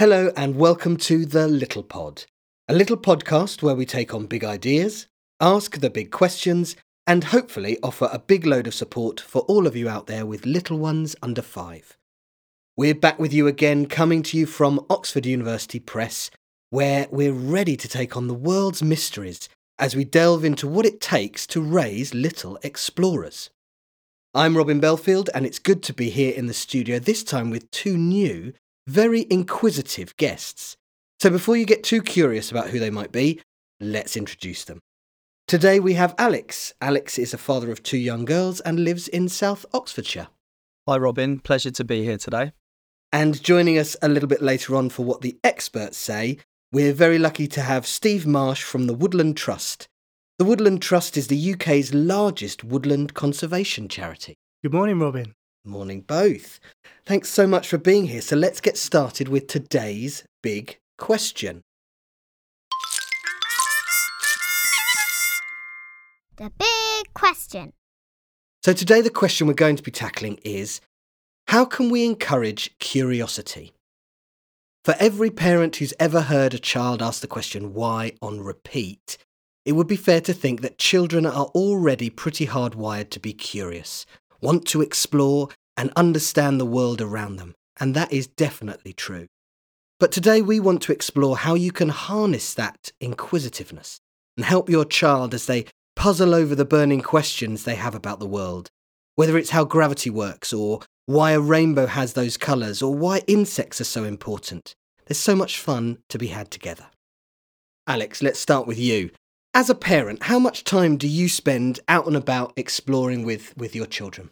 Hello, and welcome to The Little Pod, a little podcast where we take on big ideas, ask the big questions, and hopefully offer a big load of support for all of you out there with little ones under five. We're back with you again, coming to you from Oxford University Press, where we're ready to take on the world's mysteries as we delve into what it takes to raise little explorers. I'm Robin Belfield, and it's good to be here in the studio, this time with two new, very inquisitive guests. So before you get too curious about who they might be, let's introduce them. Today we have Alex. Alex is a father of two young girls and lives in South Oxfordshire. Hi, Robin. Pleasure to be here today. And joining us a little bit later on for what the experts say, we're very lucky to have Steve Marsh from the Woodland Trust. The Woodland Trust is the UK's largest woodland conservation charity. Good morning, Robin. Morning, both. Thanks so much for being here. So let's get started with today's big question. The big question. So today, the question we're going to be tackling is how can we encourage curiosity? For every parent who's ever heard a child ask the question why on repeat, it would be fair to think that children are already pretty hardwired to be curious, want to explore and understand the world around them, and that is definitely true. But today we want to explore how you can harness that inquisitiveness and help your child as they puzzle over the burning questions they have about the world, whether it's how gravity works or why a rainbow has those colours or why insects are so important. There's so much fun to be had together. Alex, let's start with you. As a parent, how much time do you spend out and about exploring with, with your children?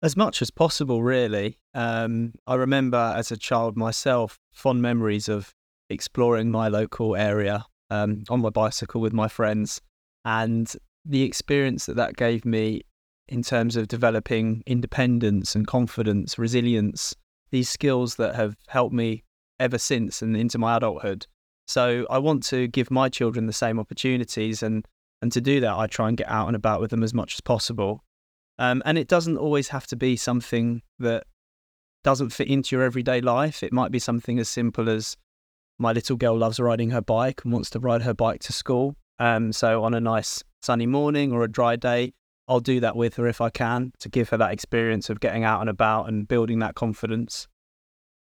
As much as possible, really. Um, I remember as a child myself, fond memories of exploring my local area um, on my bicycle with my friends. And the experience that that gave me in terms of developing independence and confidence, resilience, these skills that have helped me ever since and into my adulthood. So I want to give my children the same opportunities, and and to do that, I try and get out and about with them as much as possible. Um, and it doesn't always have to be something that doesn't fit into your everyday life. It might be something as simple as my little girl loves riding her bike and wants to ride her bike to school. Um, so on a nice sunny morning or a dry day, I'll do that with her if I can to give her that experience of getting out and about and building that confidence.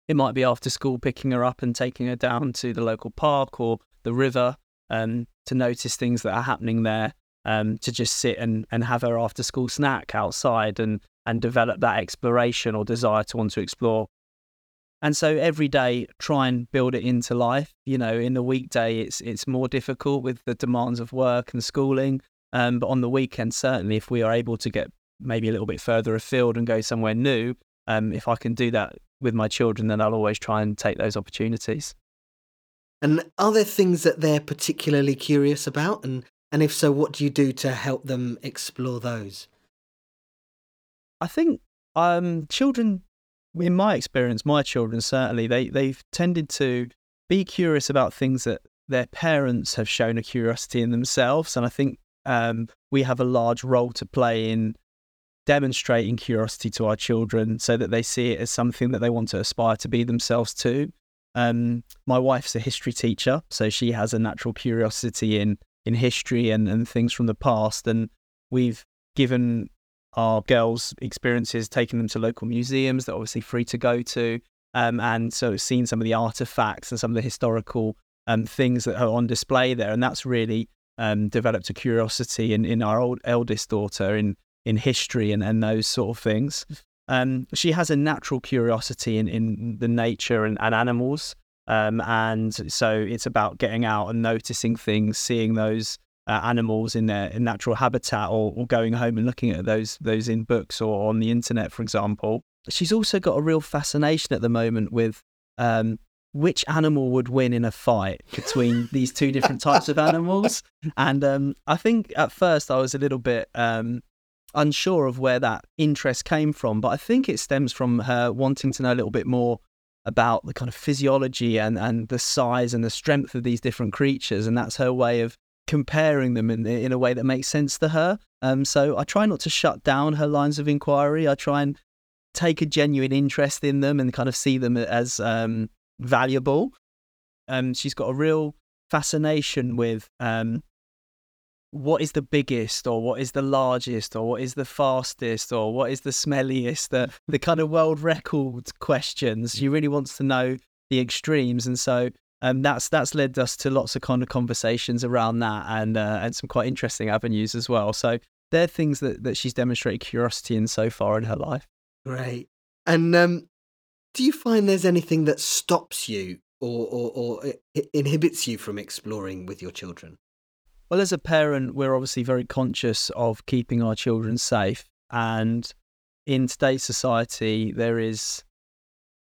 It might be after school picking her up and taking her down to the local park or the river um, to notice things that are happening there, um, to just sit and, and have her after school snack outside and, and develop that exploration or desire to want to explore. And so every day, try and build it into life. You know, in the weekday, it's it's more difficult with the demands of work and schooling. Um, but on the weekend, certainly, if we are able to get maybe a little bit further afield and go somewhere new, um, if I can do that with my children, then I'll always try and take those opportunities. And are there things that they're particularly curious about? And, and if so, what do you do to help them explore those? I think um, children, in my experience, my children certainly, they, they've tended to be curious about things that their parents have shown a curiosity in themselves. And I think um, we have a large role to play in demonstrating curiosity to our children so that they see it as something that they want to aspire to be themselves too. Um, my wife's a history teacher, so she has a natural curiosity in in history and, and things from the past. And we've given our girls experiences, taking them to local museums that are obviously free to go to, um, and so seen some of the artifacts and some of the historical um, things that are on display there. And that's really um, developed a curiosity in, in our old eldest daughter in in history and, and those sort of things. Um, she has a natural curiosity in, in the nature and, and animals. Um, and so it's about getting out and noticing things, seeing those uh, animals in their in natural habitat, or, or going home and looking at those those in books or on the internet, for example. She's also got a real fascination at the moment with um, which animal would win in a fight between these two different types of animals. And um, I think at first I was a little bit um, unsure of where that interest came from, but I think it stems from her wanting to know a little bit more about the kind of physiology and, and the size and the strength of these different creatures. And that's her way of comparing them in, in a way that makes sense to her. Um, so I try not to shut down her lines of inquiry. I try and take a genuine interest in them and kind of see them as um, valuable. Um, she's got a real fascination with um, what is the biggest or what is the largest or what is the fastest or what is the smelliest the the kind of world record questions? She really wants to know the extremes. And so um, that's that's led us to lots of kind of conversations around that and uh, and some quite interesting avenues as well. So they're things that, that she's demonstrated curiosity in so far in her life. Great. And um, do you find there's anything that stops you or, or, or inhibits you from exploring with your children? Well, as a parent, we're obviously very conscious of keeping our children safe. And in today's society, there is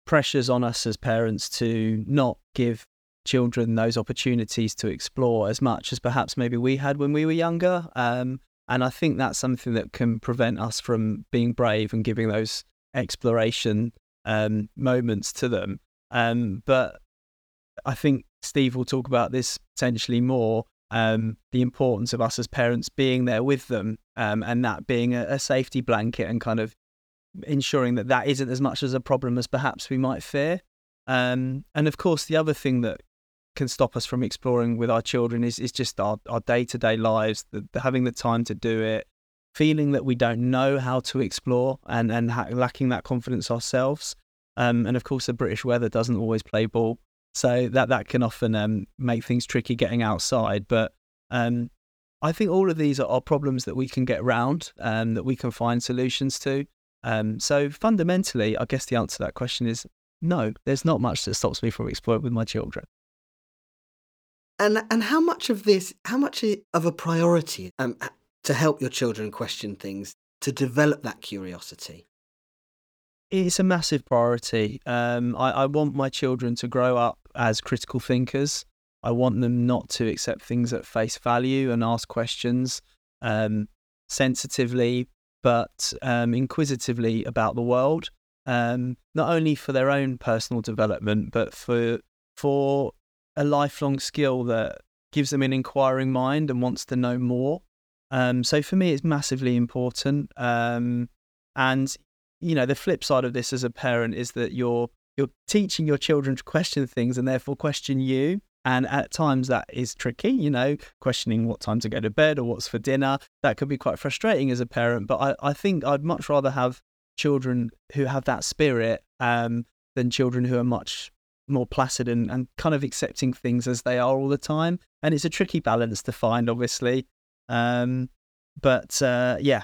pressures on us as parents to not give children those opportunities to explore as much as perhaps maybe we had when we were younger. Um, and I think that's something that can prevent us from being brave and giving those exploration um, moments to them. Um, but I think Steve will talk about this potentially more. Um, the importance of us as parents being there with them um, and that being a, a safety blanket and kind of ensuring that that isn't as much as a problem as perhaps we might fear. Um, and of course, the other thing that can stop us from exploring with our children is, is just our, day-to-day lives, the, the having the time to do it, feeling that we don't know how to explore and, and ha- lacking that confidence ourselves. Um, and of course, the British weather doesn't always play ball. So that, that can often um, make things tricky getting outside. But um, I think all of these are, are problems that we can get around, and that we can find solutions to. Um, so fundamentally, I guess the answer to that question is no, there's not much that stops me from exploring with my children. And and how much of this, how much of a priority um, to help your children question things, to develop that curiosity? It's a massive priority. Um, I, I want my children to grow up as critical thinkers. I want them not to accept things at face value and ask questions um, sensitively, but um, inquisitively about the world. Um, not only for their own personal development, but for for a lifelong skill that gives them an inquiring mind and wants to know more. Um, so for me, it's massively important. Um, and you know, the flip side of this as a parent is that you're you're teaching your children to question things and therefore question you. And at times that is tricky, you know, questioning what time to go to bed or what's for dinner. That could be quite frustrating as a parent. But I, I think I'd much rather have children who have that spirit um, than children who are much more placid and, and kind of accepting things as they are all the time. And it's a tricky balance to find, obviously. Um, but uh, yeah,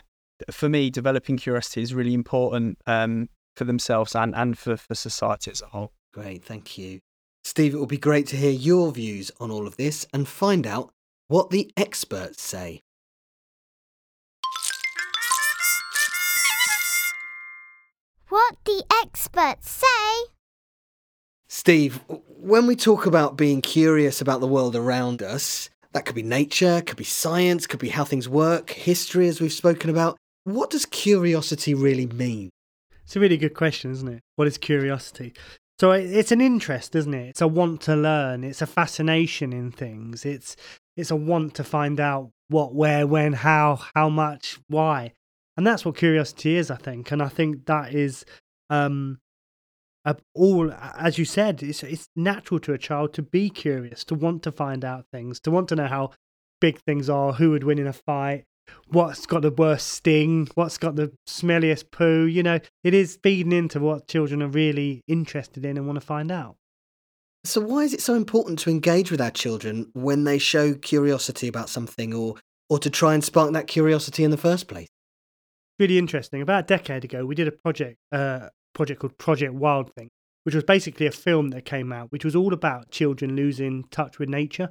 for me, developing curiosity is really important um, for themselves and, and for, for society as a whole. Great, thank you. Steve, it will be great to hear your views on all of this and find out what the experts say. What the experts say. Steve, when we talk about being curious about the world around us, that could be nature, could be science, could be how things work, history, as we've spoken about. What does curiosity really mean? It's a really good question, isn't it? What is curiosity? So it's an interest, isn't it? It's a want to learn. It's a fascination in things. It's it's a want to find out what, where, when, how, how much, why, and that's what curiosity is, I think. And I think that is um, all, as you said, it's it's natural to a child to be curious, to want to find out things, to want to know how big things are, who would win in a fight, what's got the worst sting, what's got the smelliest poo. You know, it is feeding into what children are really interested in and want to find out. So, why is it so important to engage with our children when they show curiosity about something or, or to try and spark that curiosity in the first place? Really interesting. About a decade ago, we did a project, uh, project called Project Wild Thing, which was basically a film that came out, which was all about children losing touch with nature.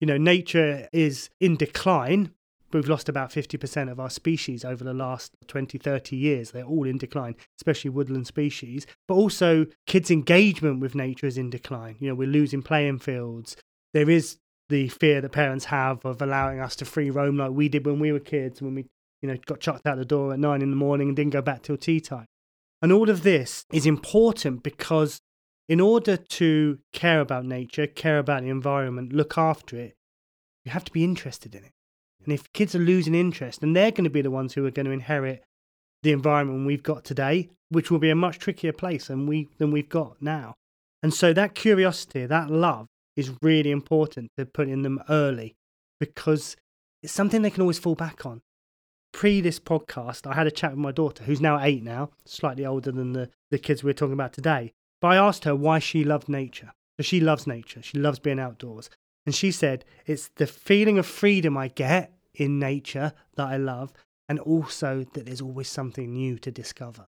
You know, nature is in decline. We've lost about 50% of our species over the last 20, 30 years. They're all in decline, especially woodland species. But also, kids' engagement with nature is in decline. You know, we're losing playing fields. There is the fear that parents have of allowing us to free roam like we did when we were kids, when we, you know, got chucked out the door at nine in the morning and didn't go back till tea time. And all of this is important because in order to care about nature, care about the environment, look after it, you have to be interested in it. And if kids are losing interest, then they're going to be the ones who are going to inherit the environment we've got today, which will be a much trickier place than we than we've got now. And so that curiosity, that love is really important to put in them early because it's something they can always fall back on. Pre this podcast, I had a chat with my daughter, who's now eight now, slightly older than the, the kids we're talking about today. But I asked her why she loved nature. So she loves nature, she loves being outdoors. And she said, it's the feeling of freedom I get in nature that I love, and also that there's always something new to discover.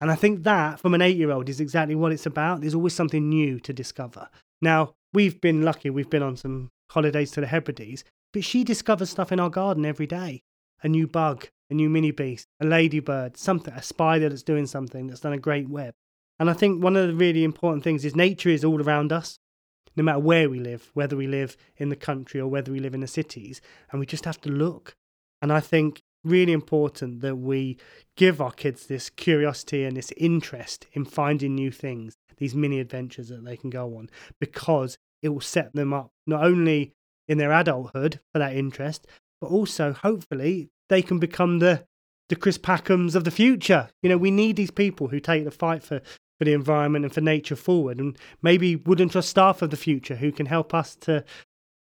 And I think that, from an eight year old, is exactly what it's about. There's always something new to discover. Now, we've been lucky, we've been on some holidays to the Hebrides, but she discovers stuff in our garden every day a new bug, a new mini beast, a ladybird, something, a spider that's doing something that's done a great web. And I think one of the really important things is nature is all around us, no matter where we live, whether we live in the country or whether we live in the cities, and we just have to look. And I think really important that we give our kids this curiosity and this interest in finding new things, these mini adventures that they can go on, because it will set them up not only in their adulthood for that interest, but also hopefully they can become the the Chris Packhams of the future. You know, we need these people who take the fight for for the environment and for nature forward, and maybe Woodland Trust staff of the future who can help us to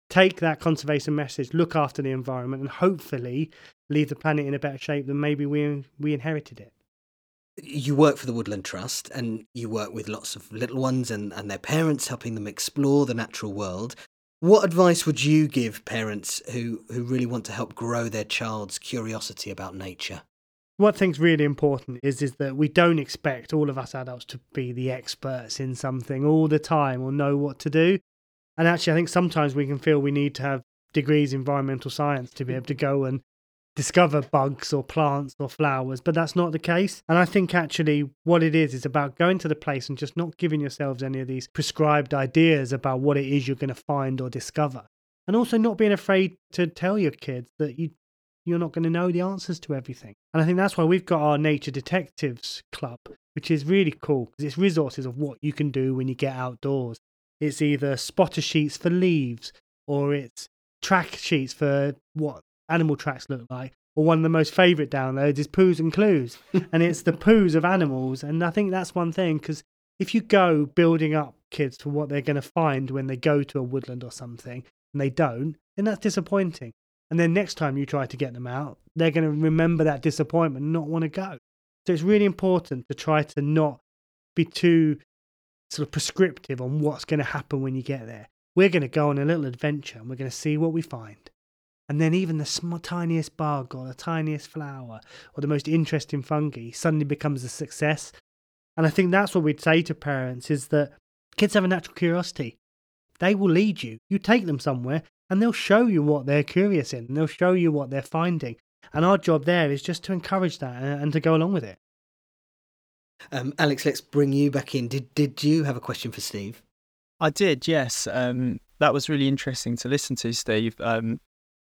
take that conservation message, look after the environment, and hopefully leave the planet in a better shape than maybe we we inherited it. You work for the Woodland Trust and you work with lots of little ones and, and their parents, helping them explore the natural world. What advice would you give parents who, who really want to help grow their child's curiosity about nature? What I think's really important is is that we don't expect all of us adults to be the experts in something all the time or know what to do. And actually, I think sometimes we can feel we need to have degrees in environmental science to be able to go and discover bugs or plants or flowers, but that's not the case. And I think actually what it is is about going to the place and just not giving yourselves any of these prescribed ideas about what it is you're going to find or discover. And also not being afraid to tell your kids that you you're not going to know the answers to everything. And I think that's why we've got our Nature Detectives Club, which is really cool because it's resources of what you can do when you get outdoors. It's either spotter sheets for leaves or it's track sheets for what animal tracks look like. Or one of the most favourite downloads is Poos and Clues, and it's the poos of animals. And I think that's one thing because if you go building up kids for what they're going to find when they go to a woodland or something, and they don't, then that's disappointing. And then next time you try to get them out, they're going to remember that disappointment and not want to go. So it's really important to try to not be too sort of prescriptive on what's going to happen when you get there. We're going to go on a little adventure and we're going to see what we find. And then even the small, tiniest bug or the tiniest flower or the most interesting fungi suddenly becomes a success. And I think that's what we'd say to parents is that kids have a natural curiosity. They will lead you. You take them somewhere and they'll show you what they're curious in they'll show you what they're finding. And our job there is just to encourage that and to go along with it. Um, Alex, let's bring you back in. Did did you have a question for Steve? I did, yes. Um, that was really interesting to listen to, Steve. Um,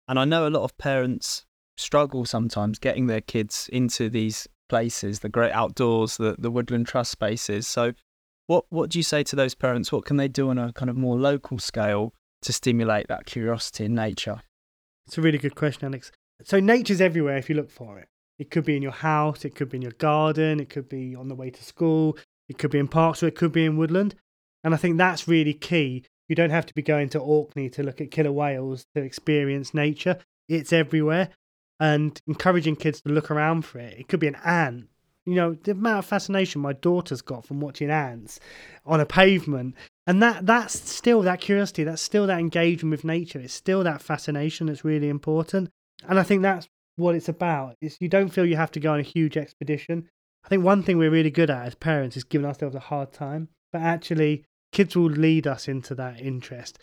and I know a lot of parents struggle sometimes getting their kids into these places, the great outdoors, the, the woodland trust spaces. So, what, what do you say to those parents? What can they do on a kind of more local scale to stimulate that curiosity in nature? It's a really good question, Alex. So, nature's everywhere if you look for it. It could be in your house, it could be in your garden, it could be on the way to school, it could be in parks, or it could be in woodland. And I think that's really key you don't have to be going to Orkney to look at killer whales to experience nature. It's everywhere. And encouraging kids to look around for it. It could be an ant. You know, the amount of fascination my daughter's got from watching ants on a pavement. And that that's still that curiosity, that's still that engagement with nature. It's still that fascination that's really important. And I think that's what it's about. Is you don't feel you have to go on a huge expedition. I think one thing we're really good at as parents is giving ourselves a hard time. But actually kids will lead us into that interest.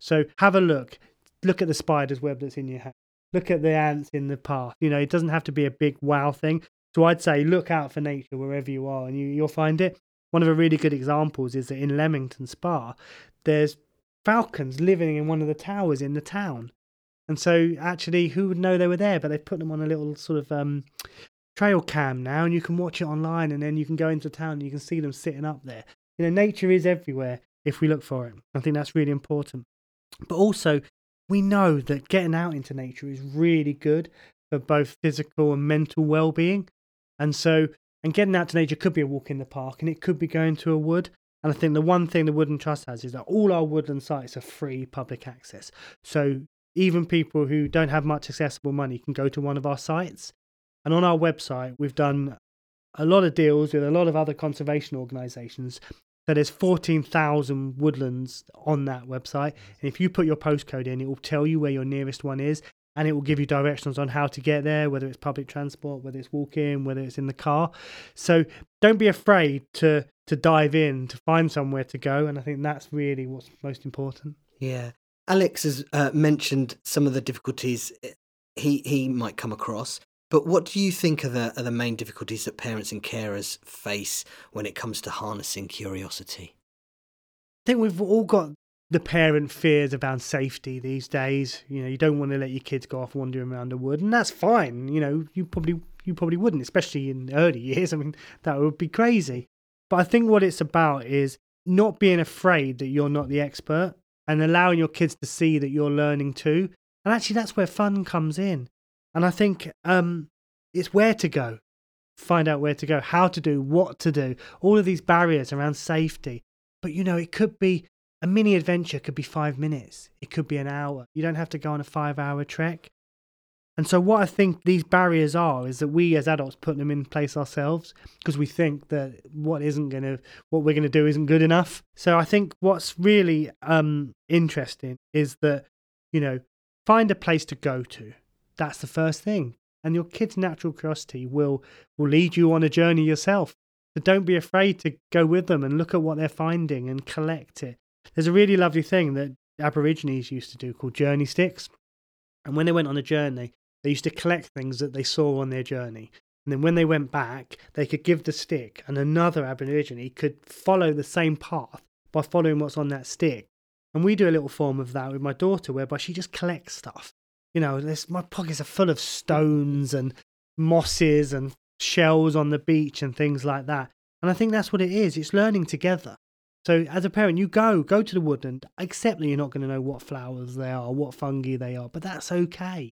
So have a look. Look at the spider's web that's in your hand. Look at the ants in the path. You know, it doesn't have to be a big wow thing. So I'd say look out for nature wherever you are and you, you'll find it. One of the really good examples is that in Leamington Spa, there's falcons living in one of the towers in the town. And so actually, who would know they were there? But they've put them on a little sort of um, trail cam now, and you can watch it online, and then you can go into town and you can see them sitting up there. You know, nature is everywhere if we look for it. I think that's really important. But also, we know that getting out into nature is really good for both physical and mental well being. And so, and getting out to nature could be a walk in the park and it could be going to a wood. And I think the one thing the Woodland Trust has is that all our woodland sites are free public access. So even people who don't have much accessible money can go to one of our sites. And on our website, we've done a lot of deals with a lot of other conservation organisations. So there's 14,000 woodlands on that website. And if you put your postcode in, it will tell you where your nearest one is and it will give you directions on how to get there, whether it's public transport, whether it's walking, whether it's in the car. So don't be afraid to to dive in to find somewhere to go, and I think that's really what's most important. Yeah, Alex has uh, mentioned some of the difficulties eh, he he might come across. But what do you think are the are the main difficulties that parents and carers face when it comes to harnessing curiosity? I think we've all got the parent fears around safety these days. You know, you don't want to let your kids go off wandering around the wood, and that's fine. You know, you probably you probably wouldn't, especially in early years. I mean, that would be crazy. But I think what it's about is not being afraid that you're not the expert and allowing your kids to see that you're learning too. And actually, that's where fun comes in. And I think um, it's where to go, find out where to go, how to do, what to do, all of these barriers around safety. But you know, it could be a mini adventure could be five minutes, it could be an hour. You don't have to go on a five hour trek. And so, what I think these barriers are is that we as adults put them in place ourselves because we think that what isn't going to, what we're going to do isn't good enough. So, I think what's really um, interesting is that, you know, find a place to go to. That's the first thing. And your kid's natural curiosity will, will lead you on a journey yourself. So, don't be afraid to go with them and look at what they're finding and collect it there's a really lovely thing that Aborigines used to do called journey sticks. And when they went on a journey, they used to collect things that they saw on their journey. And then when they went back, they could give the stick, and another Aborigine could follow the same path by following what's on that stick. And we do a little form of that with my daughter, whereby she just collects stuff. You know, this, my pockets are full of stones and mosses and shells on the beach and things like that. And I think that's what it is. It's learning together. So as a parent, you go, go to the woodland, accept that you're not going to know what flowers they are, what fungi they are, but that's okay.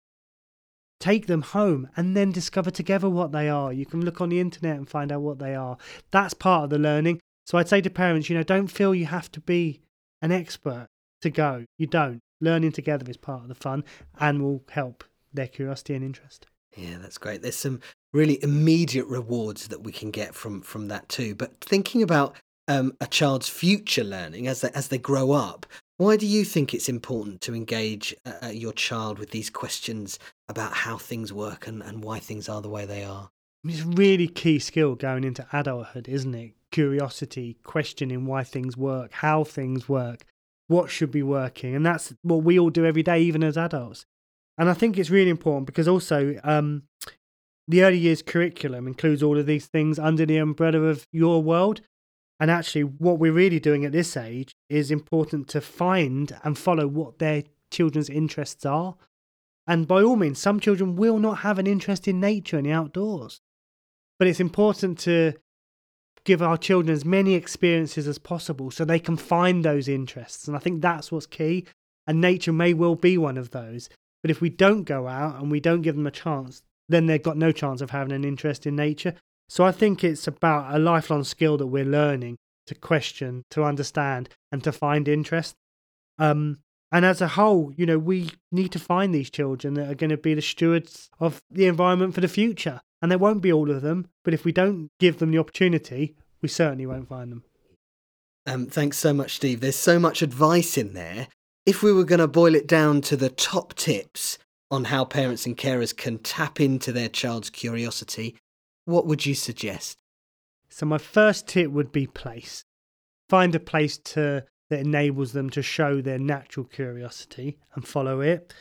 Take them home and then discover together what they are. You can look on the internet and find out what they are. That's part of the learning. So I'd say to parents, you know, don't feel you have to be an expert to go. You don't. Learning together is part of the fun and will help their curiosity and interest. Yeah, that's great. There's some really immediate rewards that we can get from from that too. But thinking about um, a child's future learning as they, as they grow up. Why do you think it's important to engage uh, uh, your child with these questions about how things work and, and why things are the way they are? It's a really key skill going into adulthood, isn't it? Curiosity, questioning why things work, how things work, what should be working. And that's what we all do every day, even as adults. And I think it's really important because also um, the early years curriculum includes all of these things under the umbrella of your world. And actually, what we're really doing at this age is important to find and follow what their children's interests are. And by all means, some children will not have an interest in nature and the outdoors. But it's important to give our children as many experiences as possible so they can find those interests. And I think that's what's key. And nature may well be one of those. But if we don't go out and we don't give them a chance, then they've got no chance of having an interest in nature. So I think it's about a lifelong skill that we're learning to question, to understand, and to find interest. Um, and as a whole, you know, we need to find these children that are going to be the stewards of the environment for the future. And there won't be all of them, but if we don't give them the opportunity, we certainly won't find them. Um, thanks so much, Steve. There's so much advice in there. If we were going to boil it down to the top tips on how parents and carers can tap into their child's curiosity, what would you suggest? So my first tip would be place. Find a place to that enables them to show their natural curiosity and follow it.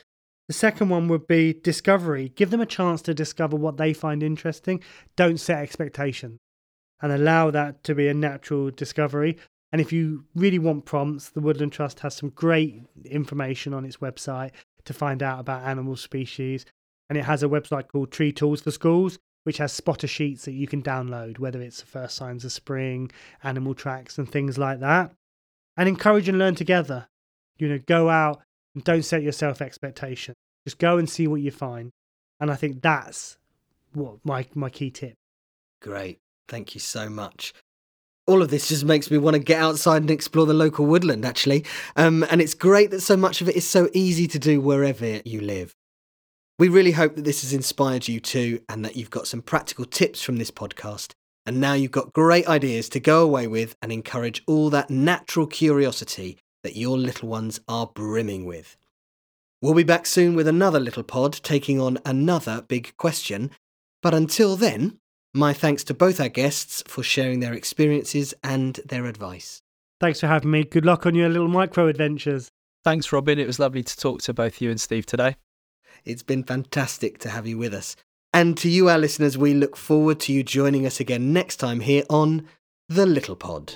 The second one would be discovery. Give them a chance to discover what they find interesting. Don't set expectations and allow that to be a natural discovery. And if you really want prompts, the Woodland Trust has some great information on its website to find out about animal species. And it has a website called Tree Tools for Schools, which has spotter sheets that you can download, whether it's the first signs of spring, animal tracks, and things like that. And encourage and learn together. You know, go out and don't set yourself expectations. Just go and see what you find. And I think that's what my, my key tip. Great. Thank you so much. all of this just makes me want to get outside and explore the local woodland, actually. Um, and it's great that so much of it is so easy to do wherever you live. We really hope that this has inspired you too, and that you've got some practical tips from this podcast. And now you've got great ideas to go away with and encourage all that natural curiosity that your little ones are brimming with. We'll be back soon with another little pod taking on another big question. But until then, my thanks to both our guests for sharing their experiences and their advice. Thanks for having me. Good luck on your little micro adventures. Thanks, Robin. It was lovely to talk to both you and Steve today. It's been fantastic to have you with us. And to you, our listeners, we look forward to you joining us again next time here on The Little Pod.